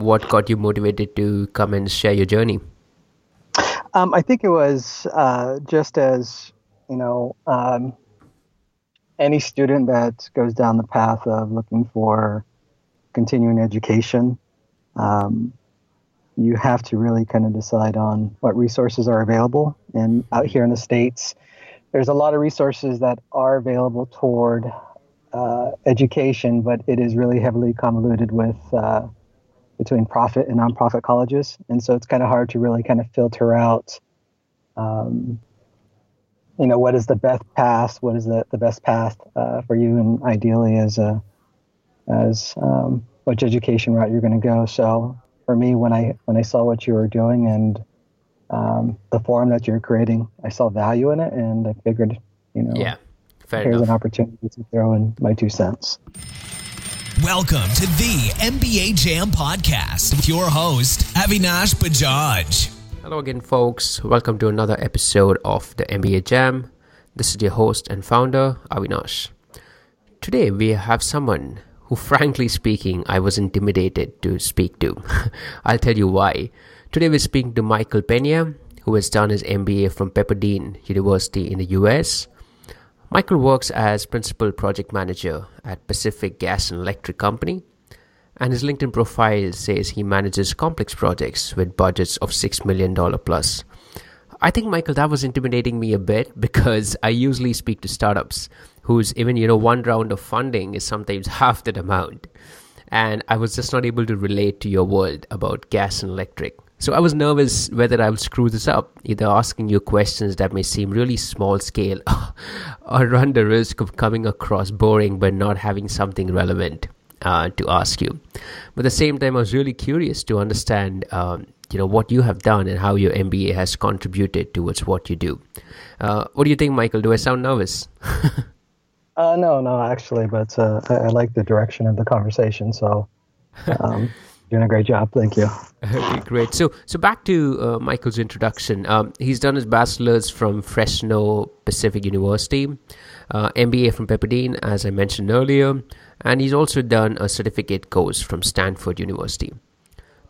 what got you motivated to come and share your journey? Um, I think it was uh, just as you know, um, any student that goes down the path of looking for continuing education, um, you have to really kind of decide on what resources are available. And out here in the states, there's a lot of resources that are available toward uh, education, but it is really heavily convoluted with uh, between profit and nonprofit colleges, and so it's kind of hard to really kind of filter out, um, you know, what is the best path, what is the, the best path uh, for you, and ideally as a as um, which education route you're going to go. So for me, when I when I saw what you were doing and um, the forum that you're creating, I saw value in it, and I figured, you know, yeah, here's enough. an opportunity to throw in my two cents. Welcome to the MBA Jam podcast with your host, Avinash Bajaj. Hello again, folks. Welcome to another episode of the MBA Jam. This is your host and founder, Avinash. Today, we have someone who, frankly speaking, I was intimidated to speak to. I'll tell you why. Today, we're speaking to Michael Peña, who has done his MBA from Pepperdine University in the US Michael works as principal project manager at Pacific Gas and Electric Company, and his LinkedIn profile says he manages complex projects with budgets of $6 million plus. I think, Michael, that was intimidating me a bit because I usually speak to startups whose even, you know, one round of funding is sometimes half that amount. And I was just not able to relate to your world about gas and electric. So I was nervous whether I would screw this up, either asking you questions that may seem really small scale or run the risk of coming across boring but not having something relevant uh, to ask you. But at the same time, I was really curious to understand, um, you know, what you have done and how your MBA has contributed towards what you do. Uh, what do you think, Michael? Do I sound nervous? uh, no, no, actually, but uh, I, I, like the direction of the conversation, so. Um, doing a great job. Thank you. Great. So, so back to uh, Michael's introduction. Um, he's done his bachelor's from Fresno Pacific University, uh, MBA from Pepperdine, as I mentioned earlier, and he's also done a certificate course from Stanford University.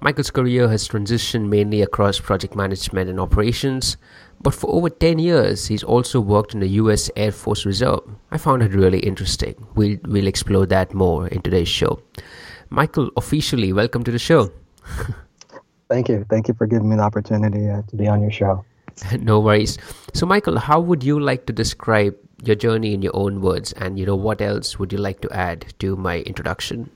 Michael's career has transitioned mainly across project management and operations, but for over 10 years, he's also worked in the US Air Force Reserve. I found it really interesting. We'll, we'll explore that more in today's show. Michael, officially, welcome to the show. Thank you. Thank you for giving me the opportunity uh, to be on your show. no worries. So, Michael, how would you like to describe your journey in your own words? And, you know, what else would you like to add to my introduction?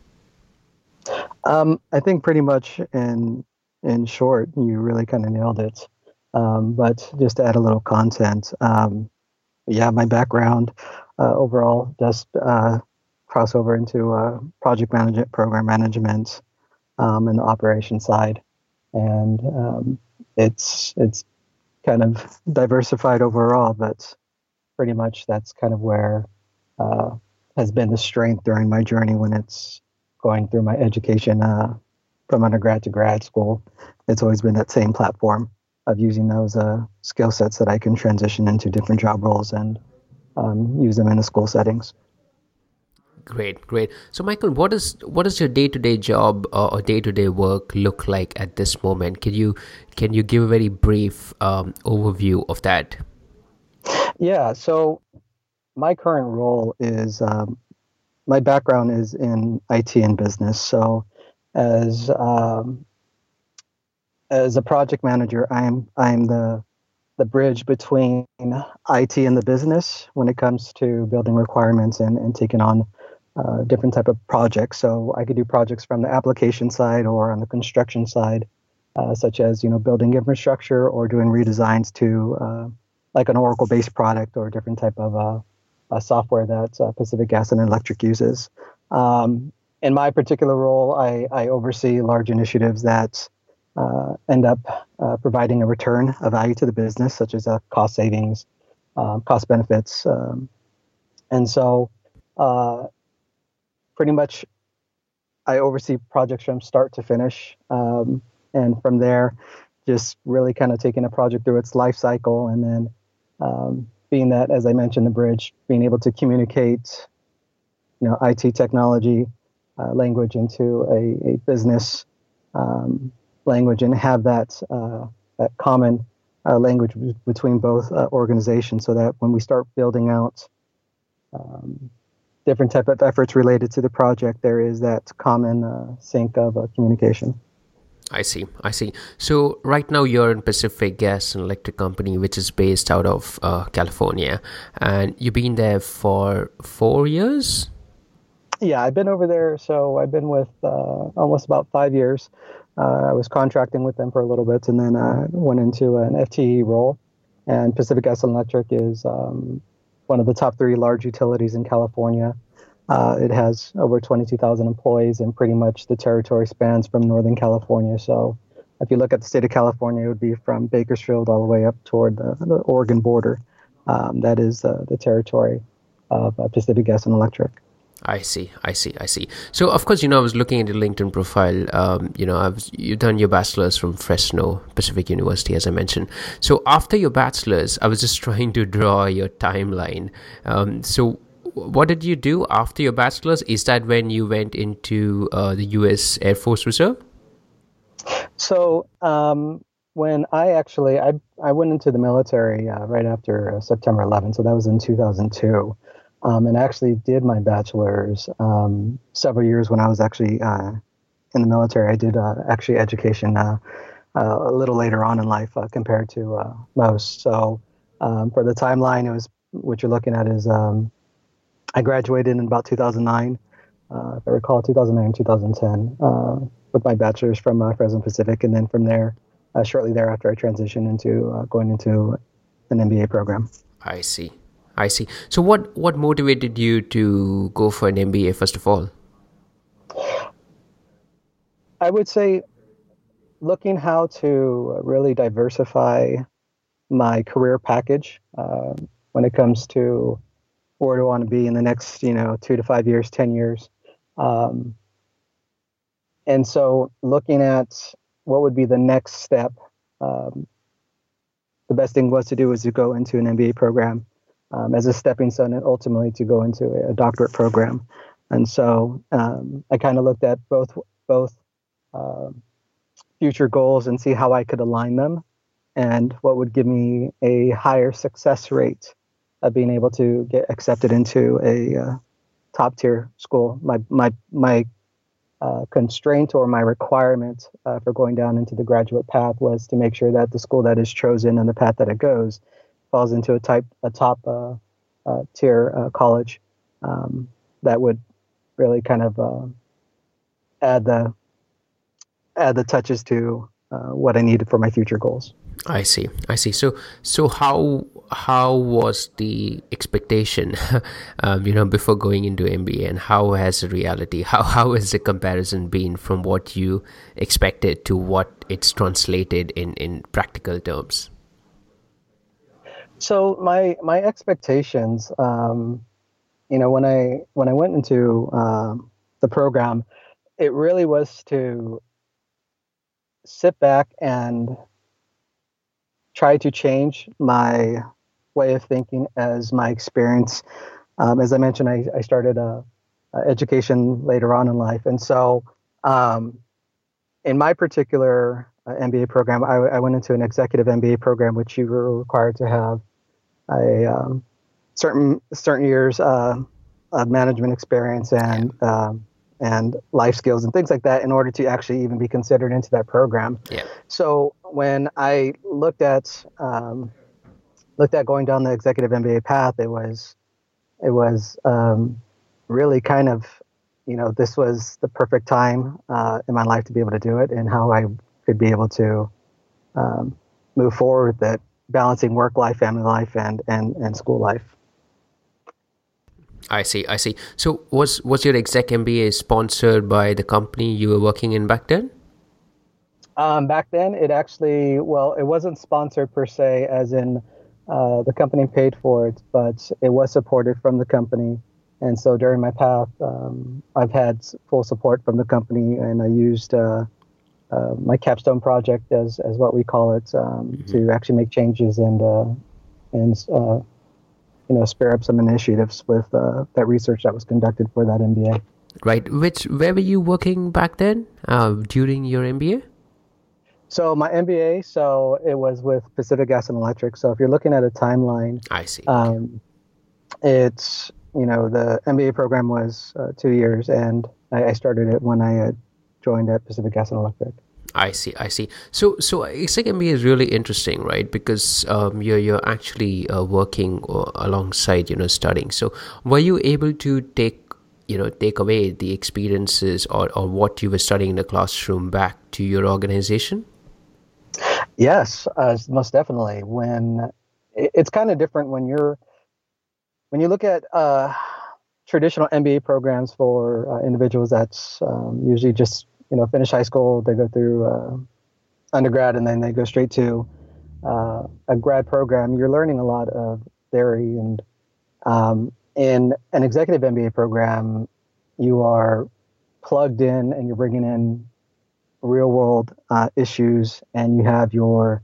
Um, I think pretty much in in short, you really kind of nailed it. Um, but just to add a little content, um, yeah, my background uh, overall just uh, cross over into uh, project management, program management, um, and the operation side. And um, it's it's kind of diversified overall, but pretty much that's kind of where uh, has been the strength during my journey when it's going through my education uh, from undergrad to grad school. It's always been that same platform of using those uh, skill sets that I can transition into different job roles and um, use them in the school settings. Great, great. So, Michael, what is what does your day to day job or day to day work look like at this moment? Can you can you give a very brief um, overview of that? Yeah. So, my current role is um, my background is in IT and business. So, as um, as a project manager, I'm I'm the the bridge between IT and the business when it comes to building requirements and, and taking on uh, different type of projects. So I could do projects from the application side or on the construction side, uh, such as you know building infrastructure or doing redesigns to uh, like an Oracle-based product or a different type of uh, software that uh, Pacific Gas and Electric uses. Um, in my particular role, I, I, oversee large initiatives that end up providing a return of value to the business, such as cost savings, um, cost benefits, um, and so pretty much I oversee projects from start to finish. Um, and from there, just really kind of taking a project through its life cycle and then um, being that, as I mentioned, the bridge, being able to communicate, you know, IT technology uh, language into a, a business um, language and have that uh, that common uh, language between both uh, organizations, so that when we start building out um, different type of efforts related to the project, there is that common uh, sync of uh, communication. I see. I see. So right now you're in Pacific Gas and Electric Company, which is based out of uh, California, and you've been there for four years. Yeah, I've been over there. So I've been with uh, almost about five years. Uh, I was contracting with them for a little bit, and then I went into an FTE role. And Pacific Gas and Electric is um, one of the top three large utilities in California. Uh, it has over 22,000 employees, and pretty much the territory spans from Northern California. So, if you look at the state of California, it would be from Bakersfield all the way up toward the, the Oregon border. Um, that is uh, the territory of uh, Pacific Gas and Electric. I see, I see, I see. So, of course, you know, I was looking at your LinkedIn profile. Um, you know, I've you've done your bachelor's from Fresno Pacific University, as I mentioned. So, after your bachelor's, I was just trying to draw your timeline. Um, so, what did you do after your bachelor's? Is that when you went into uh, the U.S. Air Force Reserve? So, um, when I actually I I went into the military uh, right after uh, September 11, so that was in 2002 um, and actually did my bachelor's um, several years when I was actually uh, in the military. I did uh, actually education uh, uh a little later on in life uh, compared to uh, most. So um, for the timeline, it was what you're looking at is um, I graduated in about 2009, if I recall, 2009 2010 with my bachelor's from Fresno Pacific, and then from there, shortly thereafter, I transitioned into going into an MBA program. I see. I see. So what what motivated you to go for an MBA first of all? I would say looking how to really diversify my career package uh, when it comes to where do I want to be in the next, you know, two to five years, ten years, um, and so looking at what would be the next step. Um, the best thing was to do was to go into an MBA program um, as a stepping stone and ultimately to go into a, doctorate program. And so um, I kind of looked at both both uh, future goals and see how I could align them and what would give me a higher success rate of being able to get accepted into a uh, top tier school. My my my uh, constraint or my requirement uh, for going down into the graduate path was to make sure that the school that is chosen and the path that it goes falls into a type a top uh, uh, tier uh, college um, that would really kind of uh, add the add the touches to uh, what I needed for my future goals. I see. I see. So so how how was the expectation, um, you know, before going into MBA, and how has the reality? How how has the comparison been from what you expected to what it's translated in in practical terms? So my my expectations, um, you know, when I when I went into uh, the program, it really was to sit back and try to change my way of thinking as my experience. Um, as I mentioned, I, I started a, a, education later on in life, and so um, in my particular uh, MBA program, I, I, went into an executive MBA program, which you were required to have a um, certain certain years uh, of management experience and um, and life skills and things like that in order to actually even be considered into that program. Yeah. So when I looked at um, looked at going down the executive MBA path, it was it was um, really kind of you know this was the perfect time uh, in my life to be able to do it and how I could be able to um, move forward that balancing work life, family life, and and and school life. I see. I see. So was was your exec MBA sponsored by the company you were working in back then? Um, back then, it actually well, it wasn't sponsored per se, as in uh, the company paid for it, but it was supported from the company. And so during my path, um, I've had full support from the company, and I used uh, uh, my capstone project, as as what we call it, um, mm-hmm. to actually make changes and uh, and uh, you know spare up some initiatives with uh, that research that was conducted for that MBA. Right. Which where were you working back then? Uh, during your MBA? So my MBA, so it was with Pacific Gas and Electric. So if you're looking at a timeline, I see. um, it's you know the MBA program was uh, two years, and I, I started it when I had joined at Pacific Gas and Electric. I see, I see. So, so MBA is really interesting, right? Because um, you're you're actually uh, working uh, alongside, you know, studying. So, were you able to take, you know, take away the experiences or, or what you were studying in the classroom back to your organization? Yes, uh, most definitely. When it's kind of different when you're when you look at uh, traditional MBA programs for uh, individuals that's um, usually just you know finish high school, they go through uh, undergrad, and then they go straight to uh, a grad program. You're learning a lot of theory, and um, in an executive MBA program, you are plugged in and you're bringing in real world uh, issues and you have your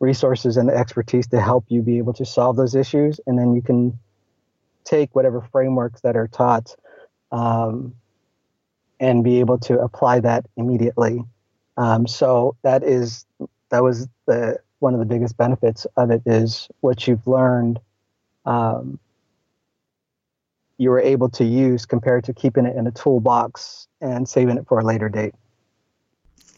resources and the expertise to help you be able to solve those issues and then you can take whatever frameworks that are taught um, and be able to apply that immediately. Um, so that is that was the one of the biggest benefits of it is what you've learned um, you were able to use compared to keeping it in a toolbox and saving it for a later date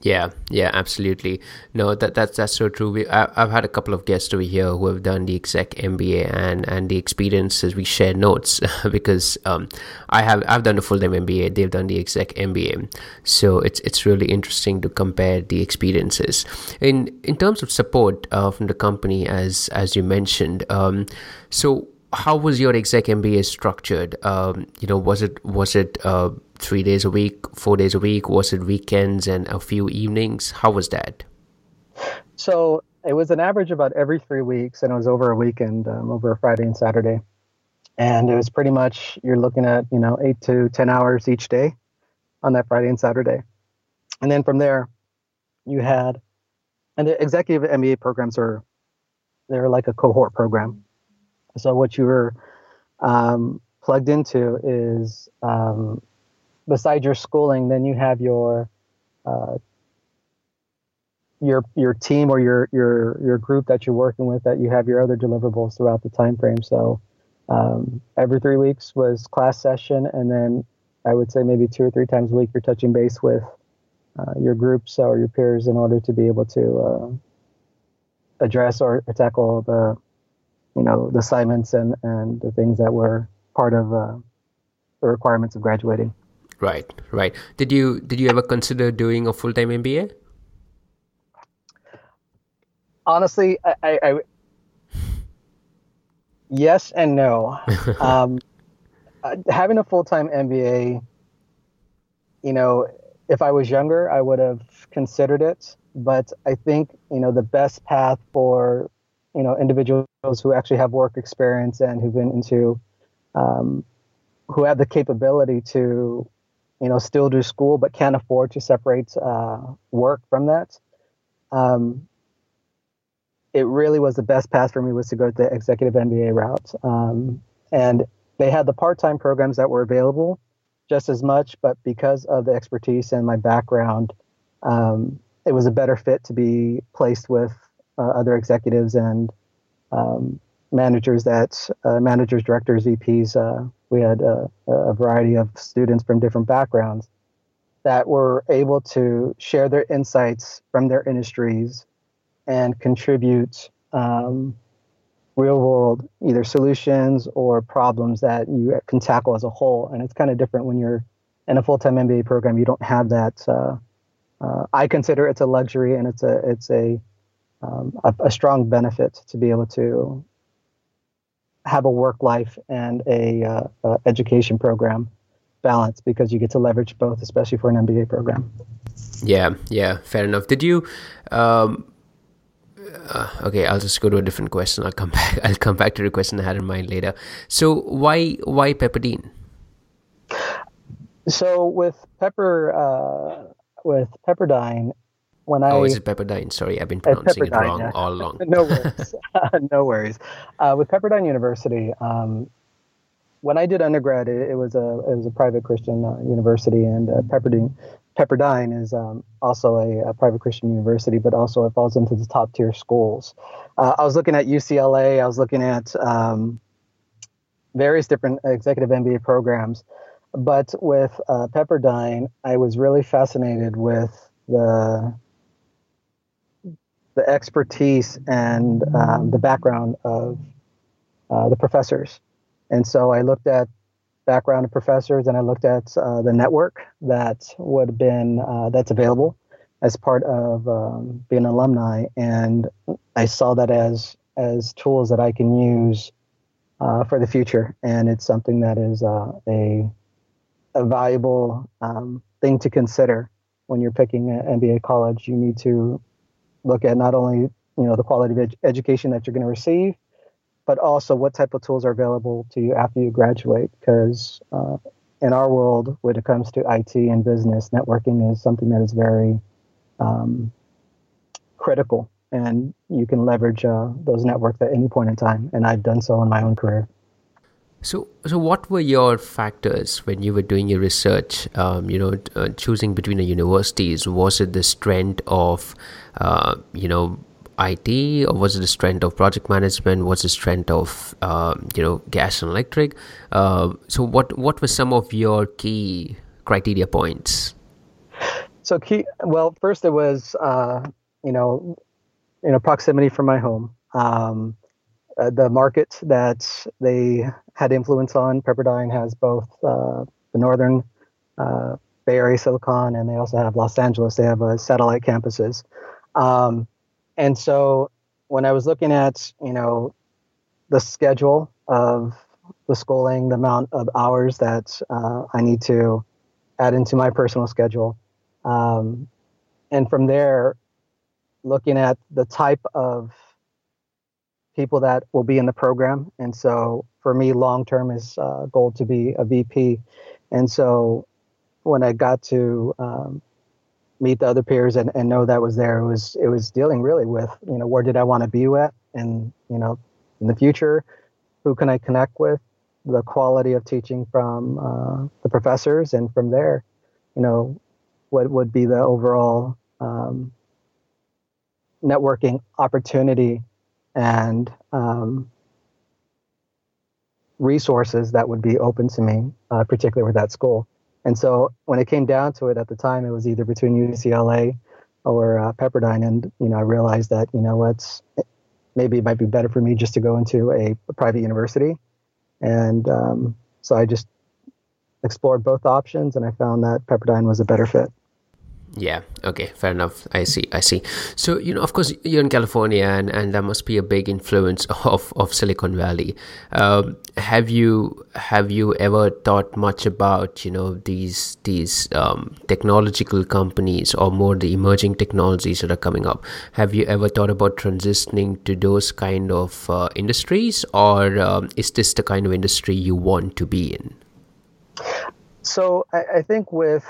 Yeah, yeah, absolutely. No, that that's that's so true. We, I, I've had a couple of guests over here who have done the exec MBA and and the experiences. We share notes because um, I have I've done a full time MBA. They've done the exec MBA, so it's it's really interesting to compare the experiences. In in terms of support uh, from the company, as as you mentioned, um, so how was your exec MBA structured? Um, you know, was it was it uh, three days a week, four days a week? Was it weekends and a few evenings? How was that? So it was an average about every three weeks, and it was over a weekend, um, over a Friday and Saturday. And it was pretty much you're looking at you know eight to ten hours each day on that Friday and Saturday, and then from there you had and the executive MBA programs are they're like a cohort program. So what you were um, plugged into is um, besides your schooling, then you have your uh, your your team or your your your group that you're working with. That you have your other deliverables throughout the time frame. So um, every three weeks was class session, and then I would say maybe two or three times a week you're touching base with uh, your groups or your peers in order to be able to uh, address or tackle the you know the assignments and and the things that were part of uh, the requirements of graduating. Right, right. Did you did you ever consider doing a full time MBA? Honestly, I, I, I yes and no. um, uh, having a full time MBA, you know, if I was younger, I would have considered it. But I think you know the best path for you know individuals who actually have work experience and who've been into um, who have the capability to you know still do school but can't afford to separate uh, work from that um, it really was the best path for me was to go the executive mba route um, and they had the part-time programs that were available just as much but because of the expertise and my background um, it was a better fit to be placed with uh, other executives and um, managers that uh, managers, directors, VPs. Uh, we had a, a, variety of students from different backgrounds that were able to share their insights from their industries and contribute um, real world either solutions or problems that you can tackle as a whole. And it's kind of different when you're in a full time MBA program. You don't have that. Uh, uh, I consider it's a luxury and it's a it's a um, a, a, strong benefit to be able to have a work life and a, uh, a, education program balance because you get to leverage both, especially for an MBA program. Yeah, yeah, fair enough. Did you? Um, uh, okay, I'll just go to a different question. I'll come back. I'll come back to the question I had in mind later. So why why Pepperdine? So with Pepper uh, with Pepperdine, when oh, I oh, is it Pepperdine? Sorry, I've been pronouncing it wrong yeah. all along. no worries, no worries. Uh, with Pepperdine University, um, when I did undergrad, it, it, was a it was a private Christian uh, university, and uh, Pepperdine Pepperdine is um, also a, a, private Christian university, but also it falls into the top tier schools. Uh, I was looking at UCLA. I was looking at um, various different executive MBA programs, but with uh, Pepperdine, I was really fascinated with the the expertise and um, the background of uh, the professors. And so I looked at background of professors and I looked at uh, the network that would have been uh, that's available as part of um, being an alumni, and I saw that as as tools that I can use uh, for the future, and it's something that is uh, a a valuable um, thing to consider when you're picking an MBA college. You need to look at not only you know the quality of ed- education that you're going to receive, but also what type of tools are available to you after you graduate. Because uh, in our world, when it comes to IT and business, networking is something that is very um, critical, and you can leverage uh, those networks at any point in time. And I've done so in my own career. So, so what were your factors when you were doing your research? Um, you know, uh, choosing between the universities. Was it the strength of, uh, you know, IT, or was it the strength of project management? Was the strength of, uh, you know, gas and electric? Uh, so, what what were some of your key criteria points? So, key. Well, first it was, uh, you know, you know, proximity from my home. Um, uh, the market that they had influence on. Pepperdine has both uh, the northern uh, Bay Area Silicon and they also have Los Angeles. They have uh, satellite campuses. Um, and so when I was looking at, you know, the schedule of the schooling, the amount of hours that uh, I need to add into my personal schedule, um, and from there, looking at the type of people that will be in the program. And so for me, long term is uh, goal to be a VP. And so when I got to um, meet the other peers and, and know that was there, it was it was dealing really with you know where did I want to be at, and you know in the future, who can I connect with, the quality of teaching from uh, the professors, and from there, you know, what would be the overall um, networking opportunity and um, resources that would be open to me, uh, particularly with that school. And so when it came down to it at the time, it was either between UCLA or uh, Pepperdine. And, you know, I realized that, you know, what's maybe it might be better for me just to go into a, a private university. And um, so I just explored both options and I found that Pepperdine was a better fit. Yeah. Okay. Fair enough. I see. I see. So you know, of course, you're in California, and, and there must be a big influence of, of Silicon Valley. Um, have you have you ever thought much about you know these these um, technological companies or more the emerging technologies that are coming up? Have you ever thought about transitioning to those kind of uh, industries, or um, is this the kind of industry you want to be in? So I, I think with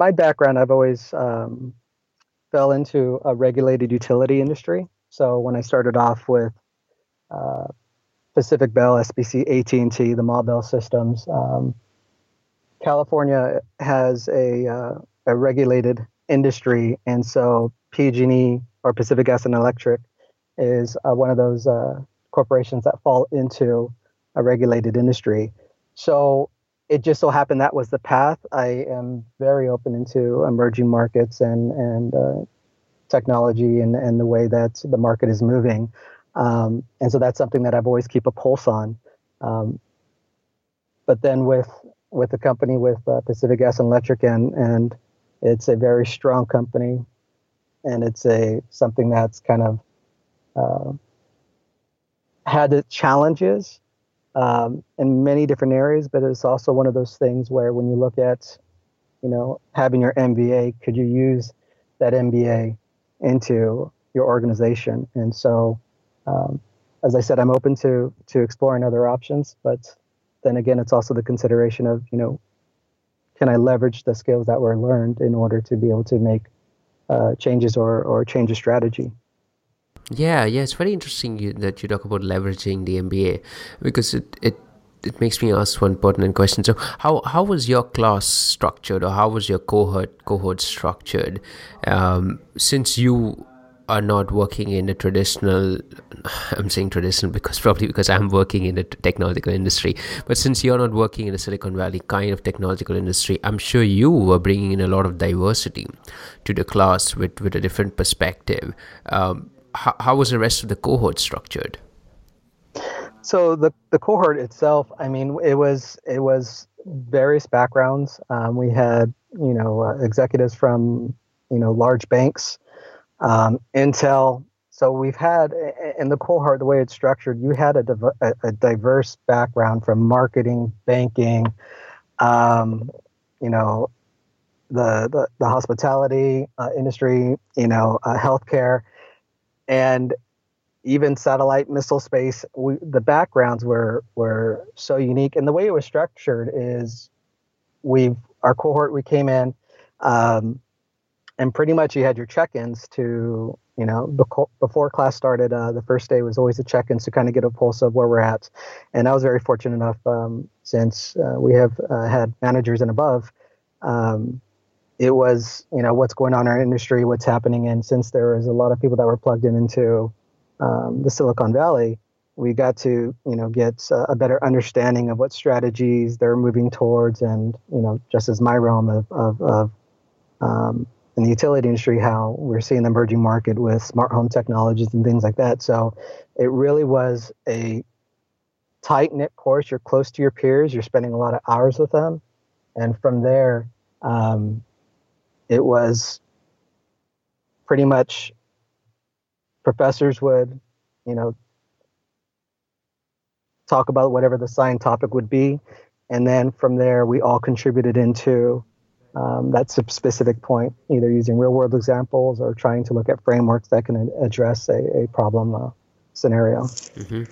my background, I've always um, fell into a regulated utility industry. So when I started off with uh, Pacific Bell, SBC, AT&T, the Ma Bell systems, um, California has a, uh, a regulated industry, and so PG&E or Pacific Gas and Electric is uh, one of those uh, corporations that fall into a regulated industry. So it just so happened that was the path. I am very open into emerging markets and and uh, technology and and the way that the market is moving, um, and so that's something that I've always keep a pulse on. Um, but then with with the company with uh, Pacific Gas and Electric and and it's a very strong company, and it's a something that's kind of uh, had its challenges um, in many different areas, but it's also one of those things where when you look at, you know, having your MBA, could you use that MBA into your organization? And so, um, as I said, I'm open to to exploring other options, but then again, it's also the consideration of, you know, can I leverage the skills that were learned in order to be able to make uh, changes or or change a strategy? Yeah, yeah, it's very interesting you, that you talk about leveraging the MBA because it, it it makes me ask one pertinent question. So, how how was your class structured, or how was your cohort cohort structured? Um, since you are not working in a traditional i'm saying traditional because probably because i'm working in the technological industry but since you're not working in the silicon valley kind of technological industry i'm sure you were bringing in a lot of diversity to the class with with a different perspective um, how, how was the rest of the cohort structured? So the the cohort itself i mean it was it was various backgrounds. Um, we had you know uh, executives from you know large banks um, Intel. So we've had in the cohort the way it's structured, you had a, div- a diverse background from marketing, banking, um, you know, the the, the hospitality uh, industry, you know, uh, healthcare, and even satellite missile space. We, the backgrounds were were so unique, and the way it was structured is we've our cohort we came in. Um, and pretty much you had your check-ins to you know before class started uh, the first day was always a check-ins to kind of get a pulse of where we're at and i was very fortunate enough um, since uh, we have uh, had managers and above um, it was you know what's going on in our industry what's happening and since there was a lot of people that were plugged in into um, the silicon valley we got to you know get a better understanding of what strategies they're moving towards and you know just as my realm of, of, of um, in the utility industry how we're seeing the emerging market with smart home technologies and things like that. So it really was a tight knit course. You're close to your peers. You're spending a lot of hours with them, and from there, um, it was pretty much professors would, you know, talk about whatever the sign topic would be, and then from there we all contributed into um, that's a specific point, either using real world examples or trying to look at frameworks that can address a, a problem uh, scenario. Mm-hmm.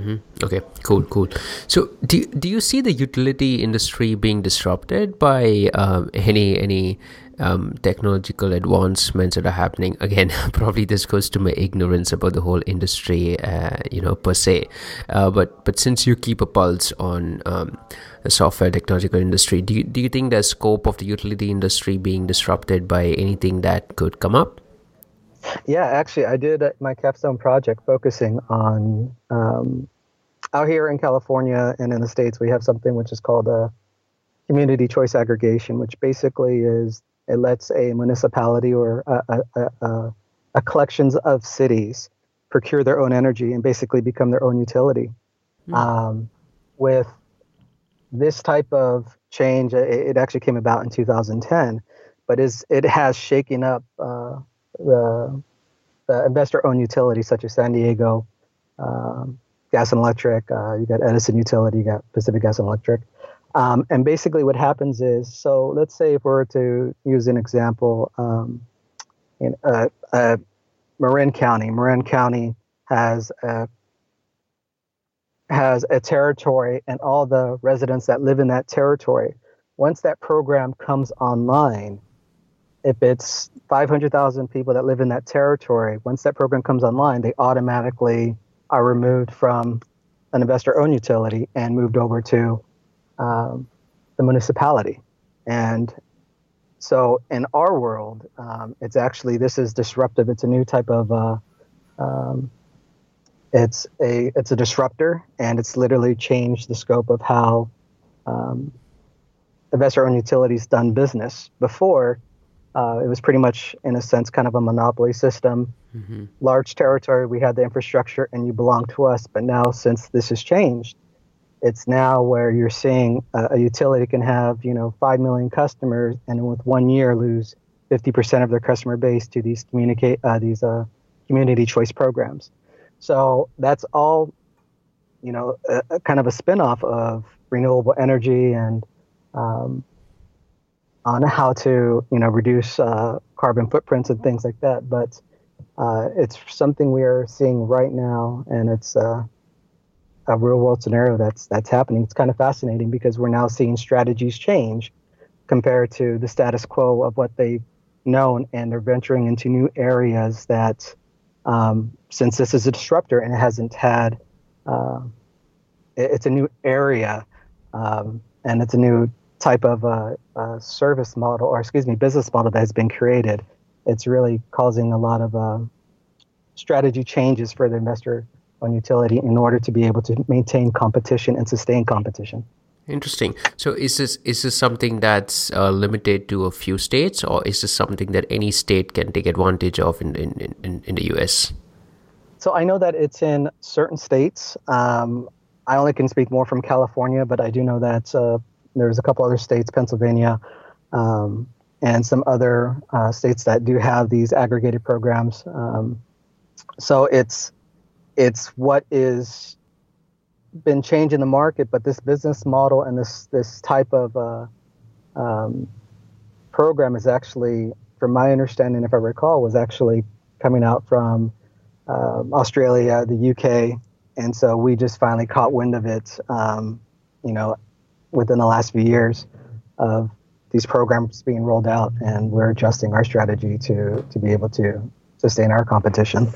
Mm-hmm. Okay, cool, cool. So, do do you see the utility industry being disrupted by um, any any um, technological advancements that are happening. Again, probably this goes to my ignorance about the whole industry, uh, you know, per se. Uh, but but since you keep a pulse on um, the software technological industry, do you, do you think there's scope of the utility industry being disrupted by anything that could come up? Yeah, actually, I did my capstone project focusing on um, out here in California and in the states. We have something which is called a community choice aggregation, which basically is it lets a municipality or a, a, a, a collections of cities procure their own energy and basically become their own utility. Mm. Um, with this type of change, it, it, actually came about in 2010, but is it has shaken up uh, the, the investor-owned utilities such as San Diego um, Gas and Electric. Uh, you got Edison Utility, you got Pacific Gas and Electric. Um, and basically, what happens is so let's say if we were to use an example, um, in uh, uh, Marin County, Marin County has a, has a territory, and all the residents that live in that territory. Once that program comes online, if it's 500,000 people that live in that territory, once that program comes online, they automatically are removed from an investor owned utility and moved over to um, the municipality. And so in our world, um, it's actually this is disruptive. It's a new type of uh, um, it's a it's a disruptor, and it's literally changed the scope of how um, investor-owned utilities done business. Before, uh, it was pretty much, in a sense, kind of a monopoly system. Mm-hmm. Large territory, we had the infrastructure, and you belong to us. But now, since this has changed, it's now where you're seeing a, utility can have you know five million customers and with one year lose 50% of their customer base to these communicate uh, these uh, community choice programs. So that's all you know a, a kind of a spinoff of renewable energy and um, on how to you know reduce uh, carbon footprints and things like that. But uh, it's something we are seeing right now, and it's uh, a real world scenario that's that's happening. It's kind of fascinating because we're now seeing strategies change compared to the status quo of what they've known, and they're venturing into new areas that um, since this is a disruptor and it hasn't had, uh, it, it's a new area um, and it's a new type of uh, uh, service model, or excuse me, business model that has been created. It's really causing a lot of uh, strategy changes for the investor on utility in order to be able to maintain competition and sustain competition. Interesting. So, is this is this something that's uh, limited to a few states, or is this something that any state can take advantage of in in, in, in the U.S.? So, I know that it's in certain states. Um, I only can speak more from California, but I do know that uh, there's a couple other states, Pennsylvania, um, and some other uh, states that do have these aggregated programs. Um, so it's it's what is been changing the market, but this business model and this this type of uh, um, program is actually, from my understanding, if I recall, was actually coming out from um, Australia, the UK, and so we just finally caught wind of it. Um, you know, within the last few years of these programs being rolled out, and we're adjusting our strategy to to be able to sustain our competition.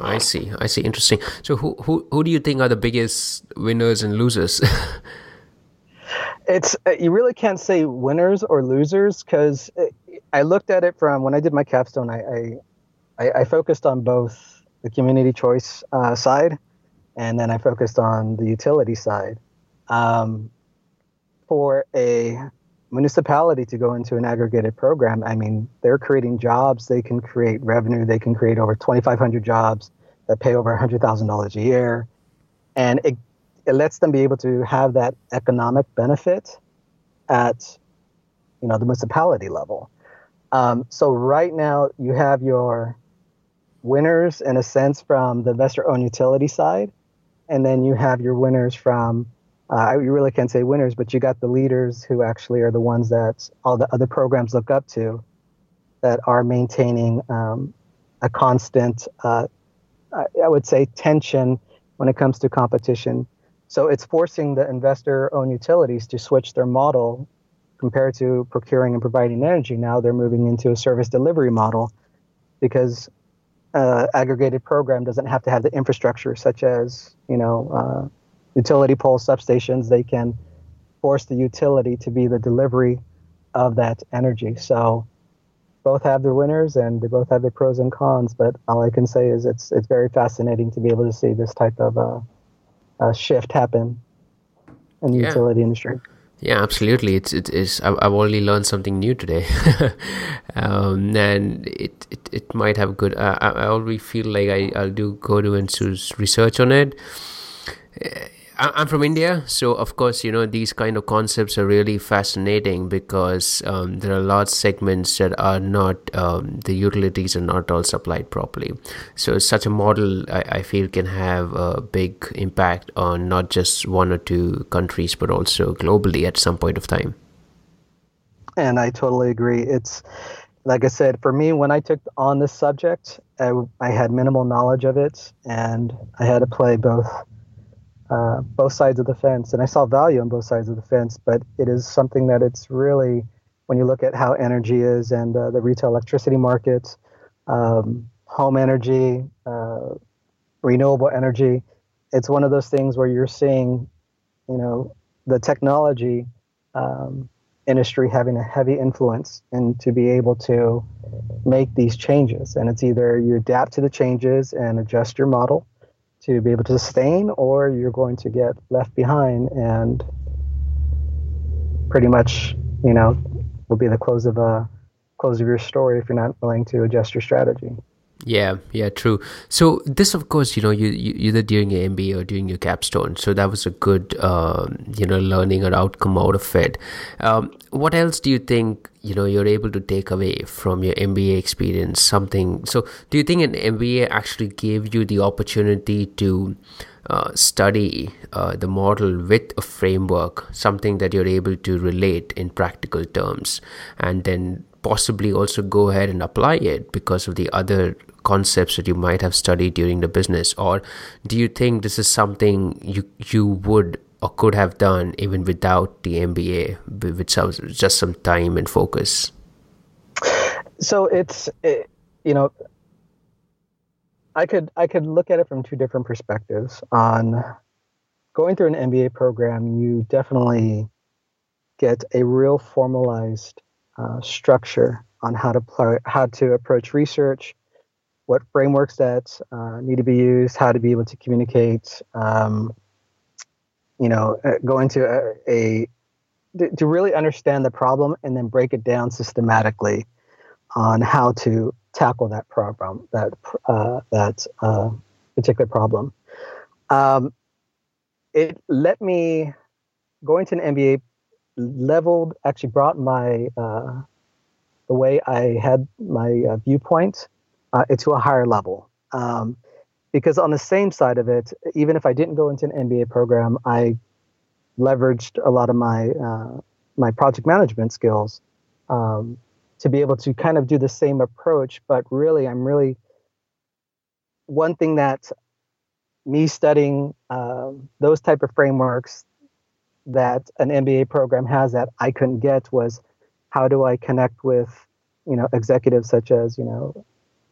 I see. I see. Interesting. So, who who who do you think are the biggest winners and losers? it's uh, you really can't say winners or losers because uh, I looked at it from when I did my capstone. I I, I focused on both the community choice uh, side, and then I focused on the utility side. Um, for a municipality to go into an aggregated program, I mean, they're creating jobs, they can create revenue, they can create over 2,500 jobs that pay over $100,000 a year. And it, it lets them be able to have that economic benefit at, you know, the municipality level. Um, so right now you have your winners in a sense from the investor-owned utility side, and then you have your winners from uh, you really can't say winners, but you got the leaders who actually are the ones that all the other programs look up to that are maintaining um, a constant, uh, I would say, tension when it comes to competition. So it's forcing the investor owned utilities to switch their model compared to procuring and providing energy. Now they're moving into a service delivery model because uh, aggregated program doesn't have to have the infrastructure such as, you know, uh, utility pole substations, they can force the utility to be the delivery of that energy. So both have their winners and they both have their pros and cons. But all I can say is it's it's very fascinating to be able to see this type of uh, uh, shift happen in the yeah. utility industry. Yeah, absolutely. It's it is. I've already learned something new today, um, and it, it it might have good. Uh, I I already feel like I I'll do go to and research on it I'm from India, so of course, you know, these kind of concepts are really fascinating because um, there are large segments that are not, um, the utilities are not all supplied properly. So, such a model, I, I, feel, can have a big impact on not just one or two countries, but also globally at some point of time. And I totally agree. It's, like I said, for me, when I took on this subject, I, I had minimal knowledge of it, and I had to play both uh, both sides of the fence, and I saw value on both sides of the fence. But it is something that it's really, when you look at how energy is and uh, the retail electricity markets, um, home energy, uh, renewable energy, it's one of those things where you're seeing, you know, the technology um, industry having a heavy influence and to be able to make these changes. And it's either you adapt to the changes and adjust your model to be able to sustain, or you're going to get left behind and pretty much, you know, will be the close of a close of your story if you're not willing to adjust your strategy. Yeah, yeah, true. So this, of course, you know, you, you either doing your MBA or doing your capstone. So that was a good, uh, you know, learning or outcome out of it. Um, what else do you think you know you're able to take away from your MBA experience? Something. So do you think an MBA actually gave you the opportunity to uh, study uh, the model with a framework, something that you're able to relate in practical terms, and then possibly also go ahead and apply it because of the other concepts that you might have studied during the business or do you think this is something you you would or could have done even without the MBA with just some time and focus so it's it, you know I could I could look at it from two different perspectives. On going through an MBA program, you definitely get a real formalized uh, structure on how to pl- how to approach research, what frameworks that uh, need to be used, how to be able to communicate. Um, you know, uh, go into a, a to really understand the problem and then break it down systematically on how to tackle that problem, that uh, that uh, particular problem. Um, it let me going to an MBA leveled actually brought my uh, the way I had my uh, viewpoint uh, to a higher level. Um, because on the same side of it, even if I didn't go into an MBA program, I leveraged a lot of my uh, my project management skills um, to be able to kind of do the same approach. But really, I'm really one thing that me studying um, those type of frameworks that an MBA program has that I couldn't get was how do I connect with you know executives such as you know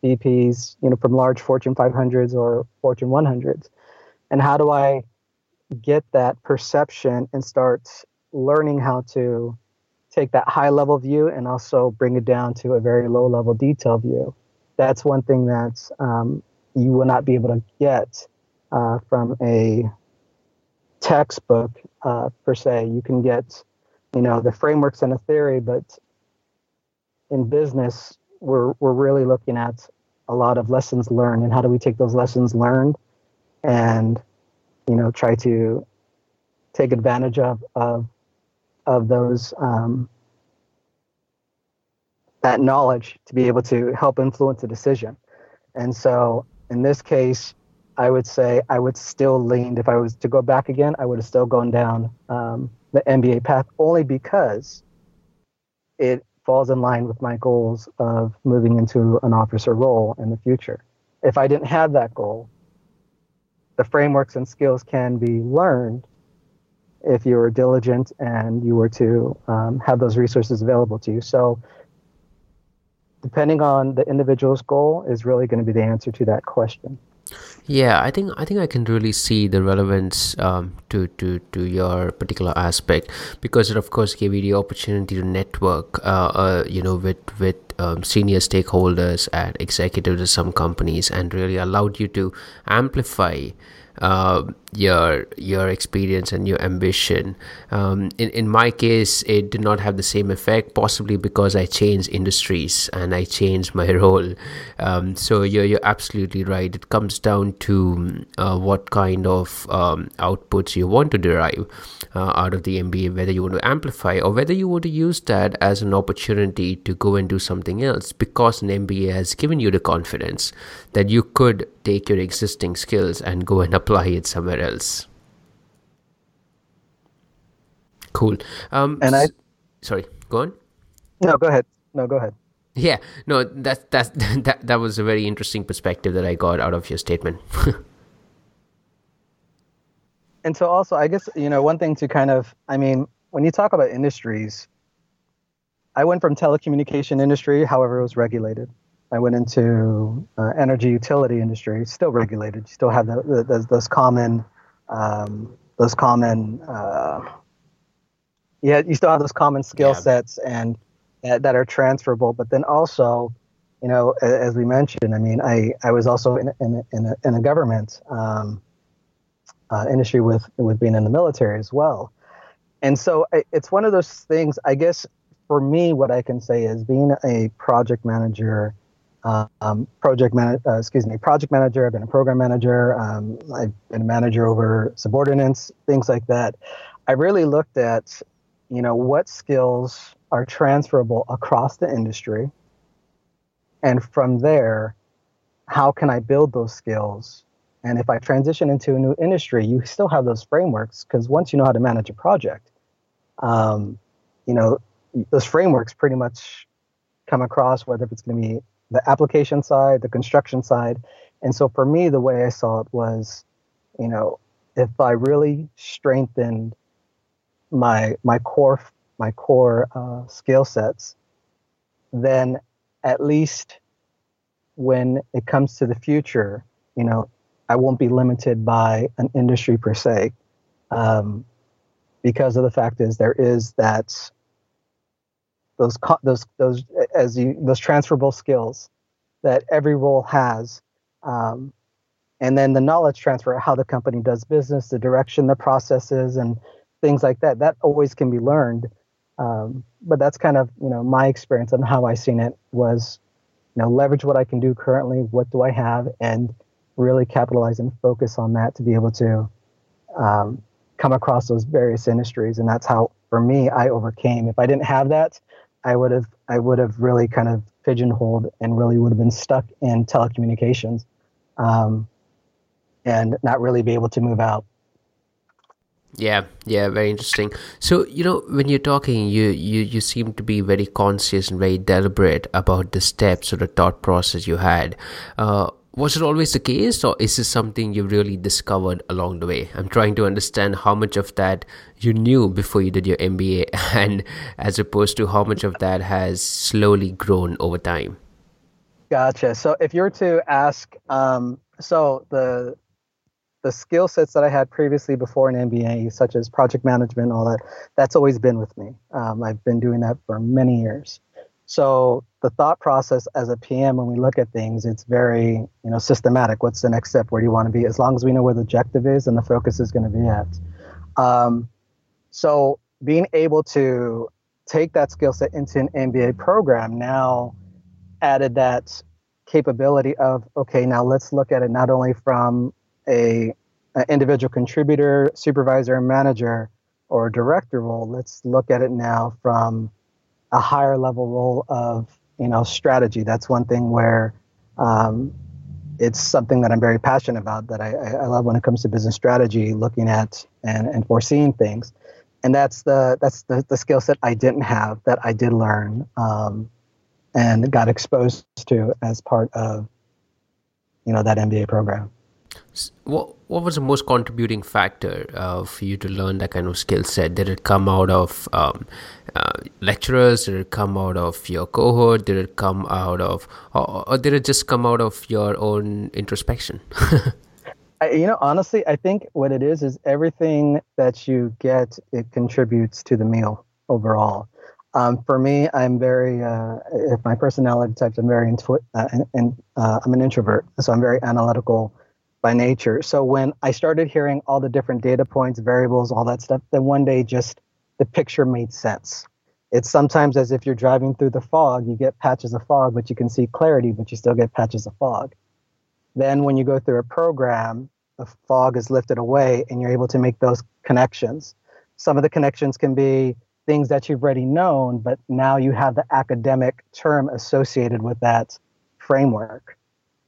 VPs you know from large Fortune 500s or Fortune 100s, and how do I get that perception and start learning how to take that high level view and also bring it down to a very low level detail view. That's one thing that um, you will not be able to get uh, from a textbook uh, per se. You can get, you know, the frameworks and the theory, but in business, we're we're really looking at a lot of lessons learned and how do we take those lessons learned and you know try to take advantage of of of those um, that knowledge to be able to help influence a decision. And so in this case, I would say I would still lean if I was to go back again, I would have still gone down um, the MBA path only because it falls in line with my goals of moving into an officer role in the future. If I didn't have that goal, the frameworks and skills can be learned if you were diligent and you were to um, have those resources available to you. So, depending on the individual's goal, is really going to be the answer to that question. Yeah, I think I think I can really see the relevance um, to to to your particular aspect because it of course gave you the opportunity to network, uh, uh, you know, with with um, senior stakeholders and executives of some companies, and really allowed you to amplify uh, your your experience and your ambition. Um, in in my case, it did not have the same effect, possibly because I changed industries and I changed my role. Um, so you're you're absolutely right. It comes down to uh, what kind of um, outputs you want to derive uh, out of the MBA, whether you want to amplify or whether you want to use that as an opportunity to go and do something else, because an MBA has given you the confidence that you could take your existing skills and go and apply it somewhere else. Cool. Um, and I, sorry, go on. No, go ahead. No, go ahead. Yeah, no, that that that that was a very interesting perspective that I got out of your statement. and so, also, I guess you know one thing to kind of, I mean, when you talk about industries, I went from telecommunication industry, however, it was regulated. I went into uh, energy utility industry, still regulated. You still have the, the, those, those common, um, those common, uh, yeah, you still have those common skill yeah. sets and uh, that are transferable. But then also, you know, as we mentioned, I mean, I, I was also in in, in, a, in a government um, uh, industry with with being in the military as well, and so it's one of those things. I guess for me, what I can say is being a project manager um, project man, uh, excuse me, project manager. I've been a program manager. Um, I've been a manager over subordinates, things like that. I really looked at, you know, what skills are transferable across the industry, and from there, how can I build those skills? And if I transition into a new industry, you still have those frameworks because once you know how to manage a project, um, you know, those frameworks pretty much come across whether it's going to be the application side, the construction side. And so for me, the way I saw it was, you know, if I really strengthened my my core my core uh, skill sets, then at least when it comes to the future, you know, I won't be limited by an industry per se, um, because of the fact is there is that those those those as you those transferable skills that every role has, um, and then the knowledge transfer, how the company does business, the direction, the processes, and things like that. That always can be learned. Um, but that's kind of you know my experience and how I seen it was, you know, leverage what I can do currently. What do I have, and really capitalize and focus on that to be able to um, come across those various industries. And that's how, for me, I overcame. If I didn't have that, I would have I would have really kind of pigeonholed and really would have been stuck in telecommunications, um, and not really be able to move out. Yeah, yeah, very interesting. So, you know, when you're talking, you, you, you seem to be very conscious and very deliberate about the steps or the thought process you had. Uh, was it always the case, or is this something you really discovered along the way? I'm trying to understand how much of that you knew before you did your MBA, and as opposed to how much of that has slowly grown over time. Gotcha. So, if you were to ask, um, so the the skill sets that I had previously before an MBA, such as project management, all that, that's always been with me. Um, I've been doing that for many years. So the thought process as a PM, when we look at things, it's very you know systematic. What's the next step? Where do you want to be? As long as we know where the objective is and the focus is going to be at. Um, so being able to take that skill set into an MBA program now added that capability of okay, now let's look at it not only from a, a individual contributor, supervisor, manager, or director role. Let's look at it now from a higher level role of you know strategy. That's one thing where um, it's something that I'm very passionate about. That I, I, love when it comes to business strategy, looking at and, and foreseeing things. And that's the that's the, the skill set I didn't have that I did learn um, and got exposed to as part of you know that MBA program. What what was the most contributing factor uh, for you to learn that kind of skill set? Did it come out of um, uh, lecturers? Did it come out of your cohort? Did it come out of, or, or did it just come out of your own introspection? I, you know, honestly, I think what it is is everything that you get it contributes to the meal overall. Um, for me, I'm very, uh, if my personality types, I'm very, intu- uh, uh, I'm an introvert, so I'm very analytical by nature. So when I started hearing all the different data points, variables, all that stuff, then one day just the picture made sense. It's sometimes as if you're driving through the fog, you get patches of fog, but you can see clarity, but you still get patches of fog. Then when you go through a program, the fog is lifted away and you're able to make those connections. Some of the connections can be things that you've already known, but now you have the academic term associated with that framework.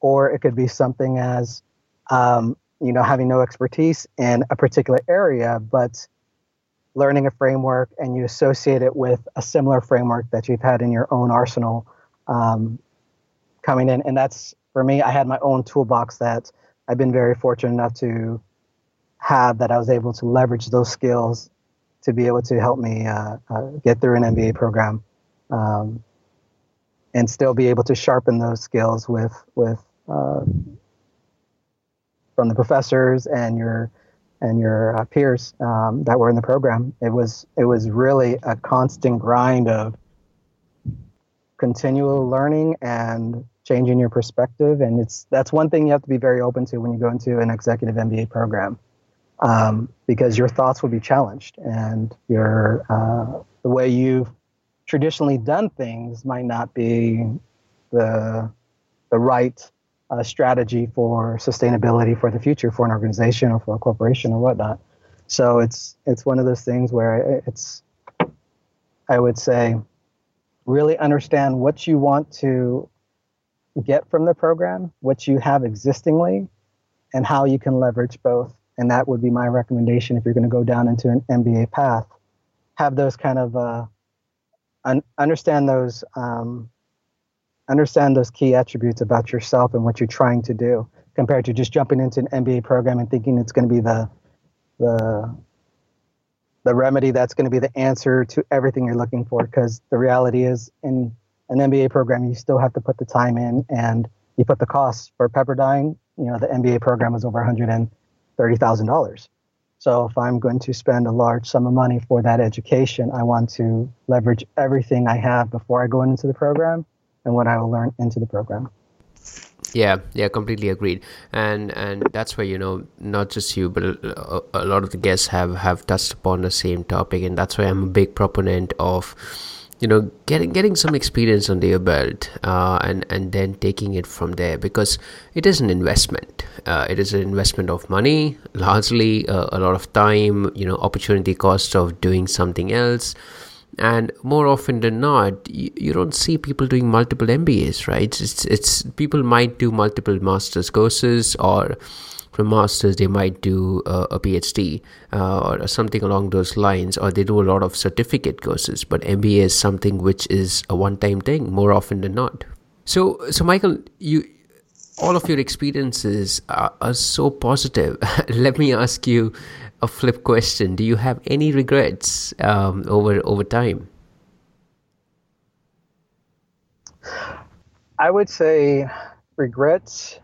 Or it could be something as um, you know, having no expertise in a particular area, but learning a framework and you associate it with a similar framework that you've had in your own arsenal um, coming in. And that's for me, I had my own toolbox that I've been very fortunate enough to have that I was able to leverage those skills to be able to help me uh, uh, get through an MBA program um, and still be able to sharpen those skills with with uh, from the professors and your and your uh, peers um, that were in the program. It was it was really a constant grind of continual learning and changing your perspective. And it's that's one thing you have to be very open to when you go into an executive MBA program, um, because your thoughts will be challenged and your uh, the way you've traditionally done things might not be the the right uh, strategy for sustainability for the future for an organization or for a corporation or whatnot. So it's it's one of those things where it's I would say really understand what you want to get from the program, what you have existingly, and how you can leverage both. And that would be my recommendation if you're going to go down into an MBA path. Have those kind of uh, un- understand those um, understand those key attributes about yourself and what you're trying to do compared to just jumping into an MBA program and thinking it's going to be the the the remedy that's going to be the answer to everything you're looking for. Because the reality is in an MBA program you still have to put the time in and you put the cost for Pepperdine you know the MBA program was over $130,000. So if I'm going to spend a large sum of money for that education, I want to leverage everything I have before I go into the program and what I will learn into the program. Yeah, yeah, completely agreed. And and that's why you know not just you, but a, a lot of the guests have have touched upon the same topic, and that's why I'm a big proponent of you know getting getting some experience under your belt uh, and and then taking it from there because it is an investment uh, it is an investment of money largely uh, a lot of time you know opportunity cost of doing something else and more often than not you, you don't see people doing multiple mbas right? It's it's people might do multiple masters courses or from masters they might do uh, a phd uh, or something along those lines or they do a lot of certificate courses. But mba is something which is a one time thing more often than not. So so michael you all of your experiences are, are so positive. Let me ask you a flip question. Do you have any regrets um, over over time? I would say regrets.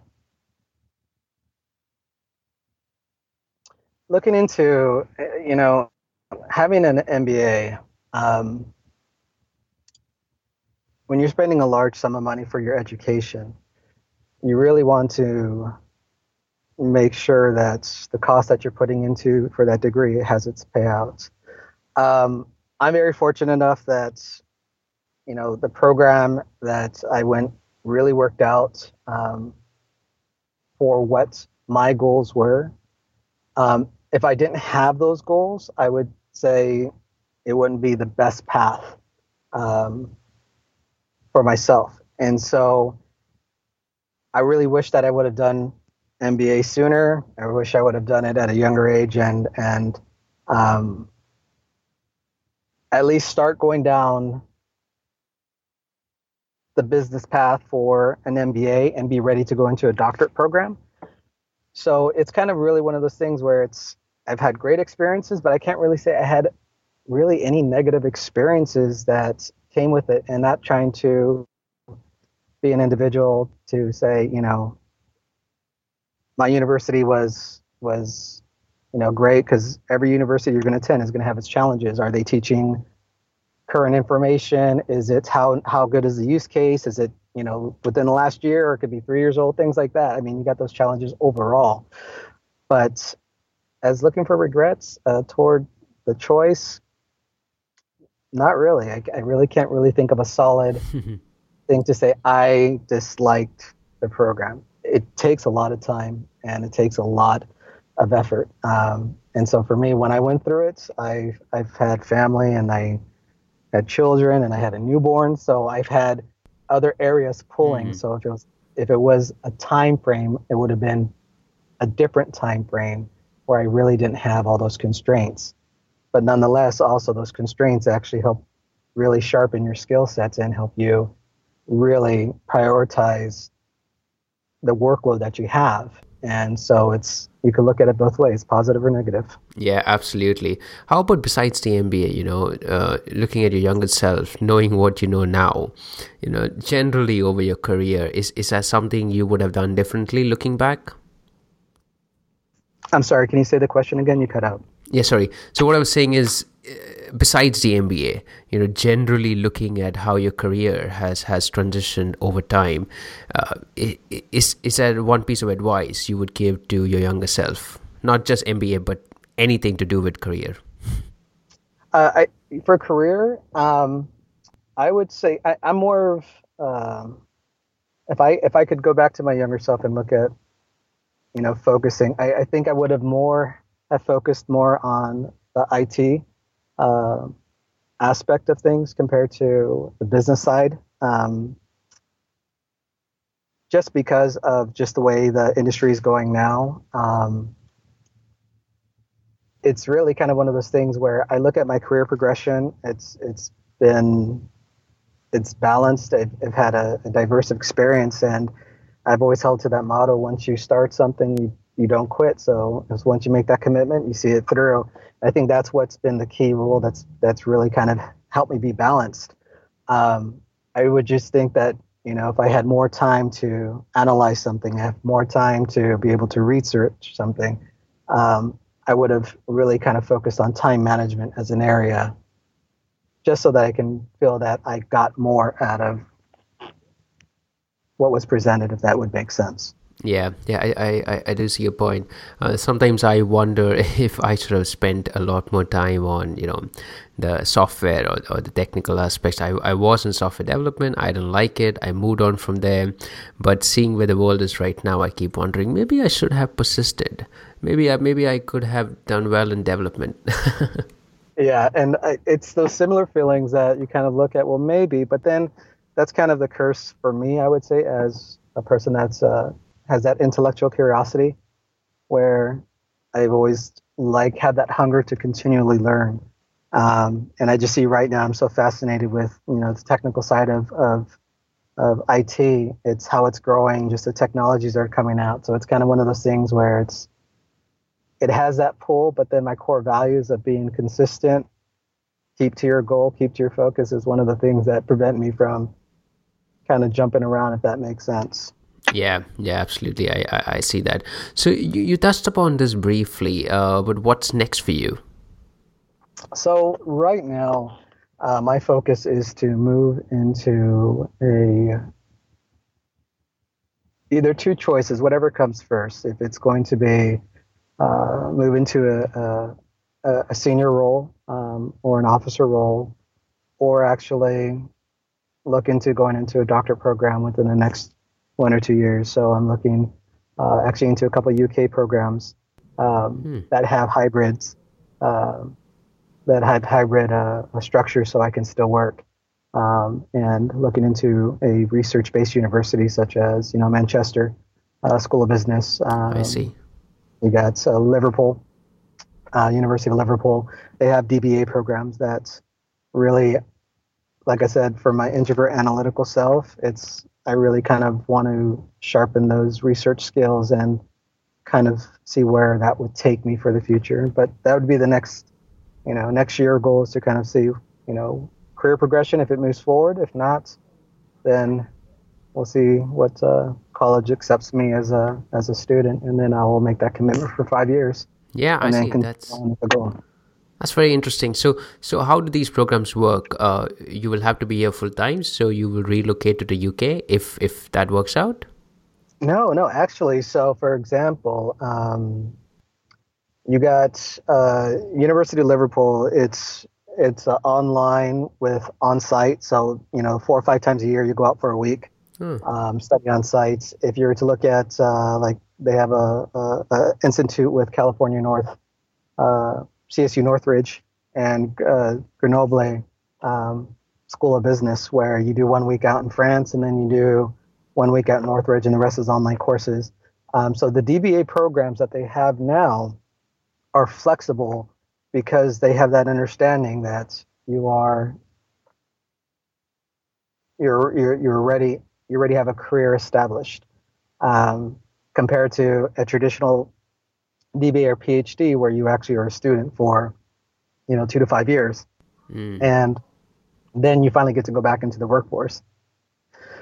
Looking into, you know, having an MBA, um, when you're spending a large sum of money for your education, you really want to make sure that the cost that you're putting into for that degree has its payouts. Um, I'm very fortunate enough that you know the program that I went really worked out um, for what my goals were. Um, if I didn't have those goals, I would say it wouldn't be the best path um, for myself. And so I really wish that I would have done MBA sooner. I wish I would have done it at a younger age and and um, at least start going down the business path for an MBA and be ready to go into a doctorate program. So it's kind of really one of those things where it's I've had great experiences, but I can't really say I had really any negative experiences that came with it, and not trying to be an individual to say, you know, my university was was you know great because every university you're going to attend is going to have its challenges. Are they teaching current information? Is it how how good is the use case? Is it you know within the last year or it could be three years old? Things like that. I mean, you got those challenges overall, but as looking for regrets uh, toward the choice, not really. I, I really can't really think of a solid thing to say. I disliked the program it takes a lot of time and it takes a lot of effort. Um, and so for me, when I went through it, I I've had family and I had children and I had a newborn, so I've had other areas pulling. Mm-hmm. So if it was if it was a time frame, it would have been a different time frame where I really didn't have all those constraints. But nonetheless, also those constraints actually help really sharpen your skill sets and help you really prioritize the workload that you have. And so it's you can look at it both ways, positive or negative. Yeah, absolutely. How about besides the MBA? You know, uh, looking at your younger self, knowing what you know now, you know, generally over your career, is is that something you would have done differently looking back? I'm sorry. Can you say the question again? You cut out. Yeah, sorry. So what I was saying is, besides the MBA, you know, generally looking at how your career has has transitioned over time, uh, is is that one piece of advice you would give to your younger self? Not just MBA, but anything to do with career. Uh, I, for career, um, I would say I, am more of um, if I if I could go back to my younger self and look at you know focusing, I, I think I would have more have focused more on the IT uh, aspect of things compared to the business side. Um, just because of just the way the industry is going now. Um, it's really kind of one of those things where I look at my career progression. It's it's been it's balanced. I've, I've had a, a, diverse experience, and I've always held to that motto: once you start something, you you don't quit. So once you make that commitment, you see it through. I think that's what's been the key rule. That's that's really kind of helped me be balanced. Um, I would just think that you know, if I had more time to analyze something, I have more time to be able to research something, um, I would have really kind of focused on time management as an area, just so that I can feel that I got more out of what was presented, if that would make sense. Yeah, yeah, I, I, I do see your point. Uh, sometimes I wonder if I should have spent a lot more time on, you know, the software or, or the technical aspects. I, I was in software development. I didn't like it. I moved on from there. But seeing where the world is right now, I keep wondering maybe I should have persisted. Maybe I, maybe I could have done well in development. yeah, and I, it's those similar feelings that you kind of look at. Well, maybe, but then that's kind of the curse for me. I would say as a person that's uh, has that intellectual curiosity where I've always like had that hunger to continually learn. Um, and I just see right now I'm so fascinated with you know the technical side of of of IT. It's how it's growing, just the technologies are coming out. So it's kind of one of those things where it's it has that pull, but then my core values of being consistent, keep to your goal, keep to your focus is one of the things that prevent me from kind of jumping around, if that makes sense. Yeah, yeah, absolutely. I, I, I see that. So you, you touched upon this briefly, uh, but what's next for you? So right now, uh, my focus is to move into a either two choices, whatever comes first. If it's going to be uh, move into a, a, a senior role um, or an officer role, or actually look into going into a doctor program within the next one or two years. So I'm looking uh, actually into a couple UK programs um, hmm. that have hybrids, uh, that have hybrid uh, structure, so I can still work. Um, and looking into a research-based university such as you know Manchester uh, School of Business. Um, I see. We got uh, Liverpool, uh, University of Liverpool. They have DBA programs that really, like I said, for my introvert analytical self, it's I really kind of want to sharpen those research skills and kind of see where that would take me for the future. But that would be the next, you know, next year goal is to kind of see, you know, career progression if it moves forward. If not, then we'll see what uh, college accepts me as a as a student, and then I will make that commitment for five years. Yeah, I see. That's that's very interesting. So, so how do these programs work? Uh, you will have to be here full time, so you will relocate to the UK if if that works out. No, no, actually. So, for example, um, you got uh, University of Liverpool. It's it's uh, online with on site. So you know, four or five times a year, you go out for a week, hmm. um, study on sites. If you were to look at uh, like they have a, a, a, institute with California North uh, CSU Northridge and uh, Grenoble um, School of Business, where you do one week out in France and then you do one week out in Northridge, and the rest is online courses. Um, so the DBA programs that they have now are flexible because they have that understanding that you are you're you're, you're ready you already have a career established um, compared to a traditional DBA or PhD where you actually are a student for, you know, two to five years. Mm. And then you finally get to go back into the workforce.